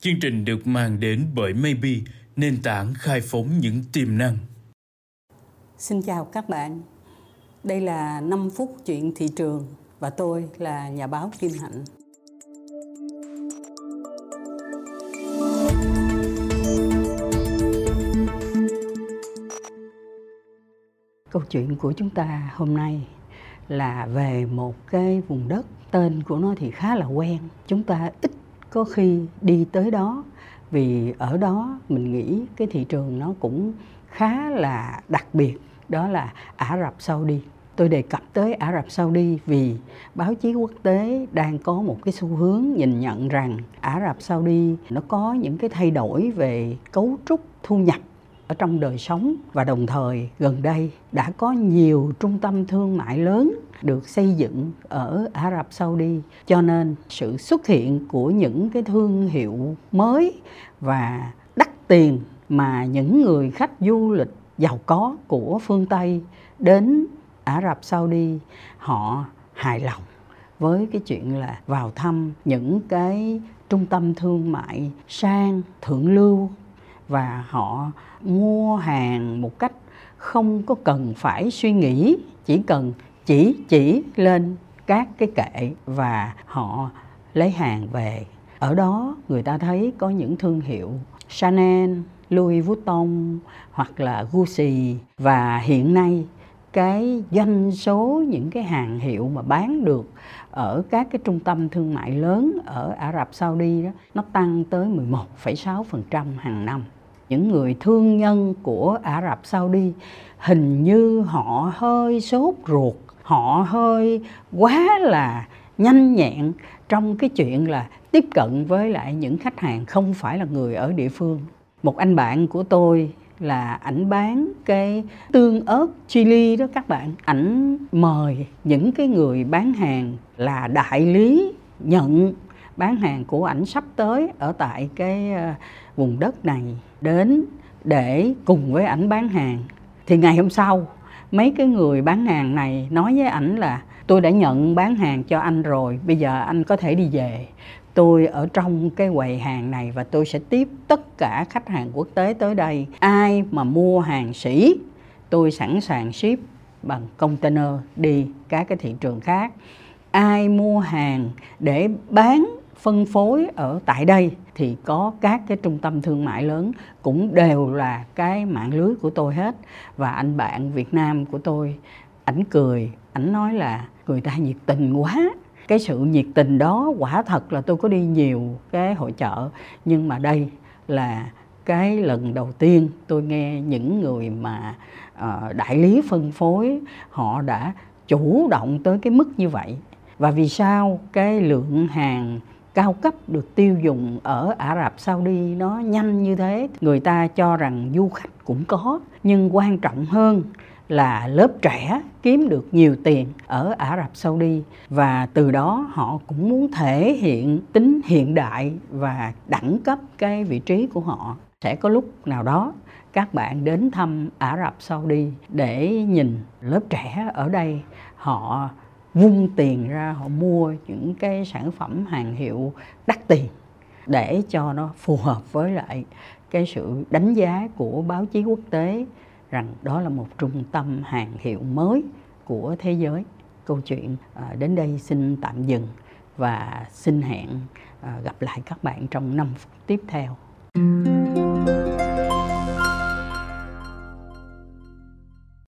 Chương trình được mang đến bởi Maybe, nền tảng khai phóng những tiềm năng. Xin chào các bạn. Đây là 5 phút chuyện thị trường và tôi là nhà báo Kim Hạnh. Câu chuyện của chúng ta hôm nay là về một cái vùng đất tên của nó thì khá là quen. Chúng ta ít có khi đi tới đó, vì ở đó mình nghĩ cái thị trường nó cũng khá là đặc biệt, đó là Ả Rập Saudi. Tôi đề cập tới Ả Rập Saudi vì báo chí quốc tế đang có một cái xu hướng nhìn nhận rằng Ả Rập Saudi nó có những cái thay đổi về cấu trúc thu nhập ở trong đời sống và đồng thời gần đây đã có nhiều trung tâm thương mại lớn được xây dựng ở Ả Rập Saudi. Cho nên sự xuất hiện của những cái thương hiệu mới và đắt tiền mà những người khách du lịch giàu có của phương Tây đến Ả Rập Saudi, họ hài lòng với cái chuyện là vào thăm những cái trung tâm thương mại sang thượng lưu và họ mua hàng một cách không có cần phải suy nghĩ chỉ cần chỉ chỉ lên các cái kệ và họ lấy hàng về. Ở đó người ta thấy có những thương hiệu Chanel, Louis Vuitton hoặc là Gucci. Và hiện nay cái doanh số những cái hàng hiệu mà bán được ở các cái trung tâm thương mại lớn ở Ả Rập Saudi đó nó tăng tới 11,6% hàng năm những người thương nhân của Ả Rập Saudi. Hình như họ hơi sốt ruột, họ hơi quá là nhanh nhẹn trong cái chuyện là tiếp cận với lại những khách hàng không phải là người ở địa phương. Một anh bạn của tôi là ảnh bán cái tương ớt chili đó các bạn. Ảnh mời những cái người bán hàng là đại lý nhận bán hàng của ảnh sắp tới ở tại cái ờ, vùng đất này đến để cùng với ảnh bán hàng. Thì ngày hôm sau, mấy cái người bán hàng này nói với ảnh là, tôi đã nhận bán hàng cho anh rồi, bây giờ anh có thể đi về. Tôi ở trong cái quầy hàng này và tôi sẽ tiếp tất cả khách hàng quốc tế tới đây. Ai mà mua hàng sĩ, tôi sẵn sàng ship bằng container đi các cái thị trường khác. Ai mua hàng để bán phân phối ở tại đây thì có các cái trung tâm thương mại lớn cũng đều là cái mạng lưới của tôi hết. Và anh bạn Việt Nam của tôi ảnh cười ảnh nói là người ta nhiệt tình quá. Cái sự nhiệt tình đó quả thật là tôi có đi nhiều cái hội chợ nhưng mà đây là cái lần đầu tiên tôi nghe những người mà uh, đại lý phân phối họ đã chủ động tới cái mức như vậy. Và vì sao cái lượng hàng cao cấp được tiêu dùng ở Ả Rập Saudi nó nhanh như thế. Người ta cho rằng du khách cũng có, nhưng quan trọng hơn là lớp trẻ kiếm được nhiều tiền ở Ả Rập Saudi. Và từ đó họ cũng muốn thể hiện tính hiện đại và đẳng cấp cái vị trí của họ. Sẽ có lúc nào đó các bạn đến thăm Ả Rập Saudi để nhìn lớp trẻ ở đây, họ vung tiền ra họ mua những cái sản phẩm hàng hiệu đắt tiền để cho nó phù hợp với lại cái sự đánh giá của báo chí quốc tế rằng đó là một trung tâm hàng hiệu mới của thế giới. Câu chuyện à, đến đây xin tạm dừng và xin hẹn à, gặp lại các bạn trong năm phút tiếp theo.